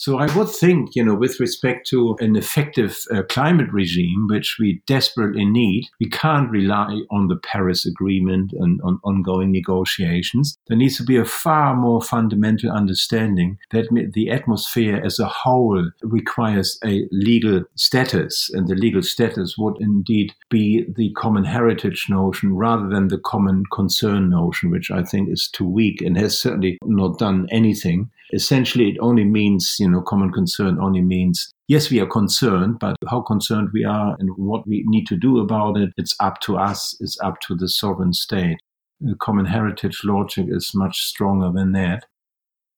So I would think, you know, with respect to an effective uh, climate regime, which we desperately need, we can't rely on the Paris Agreement and on ongoing negotiations. There needs to be a far more fundamental understanding that the atmosphere as a whole requires a legal status, and the legal status would indeed be the common heritage notion rather than the common concern notion, which I think is too weak and has certainly not done anything essentially it only means, you know, common concern only means yes, we are concerned, but how concerned we are and what we need to do about it, it's up to us, it's up to the sovereign state. The common heritage logic is much stronger than that.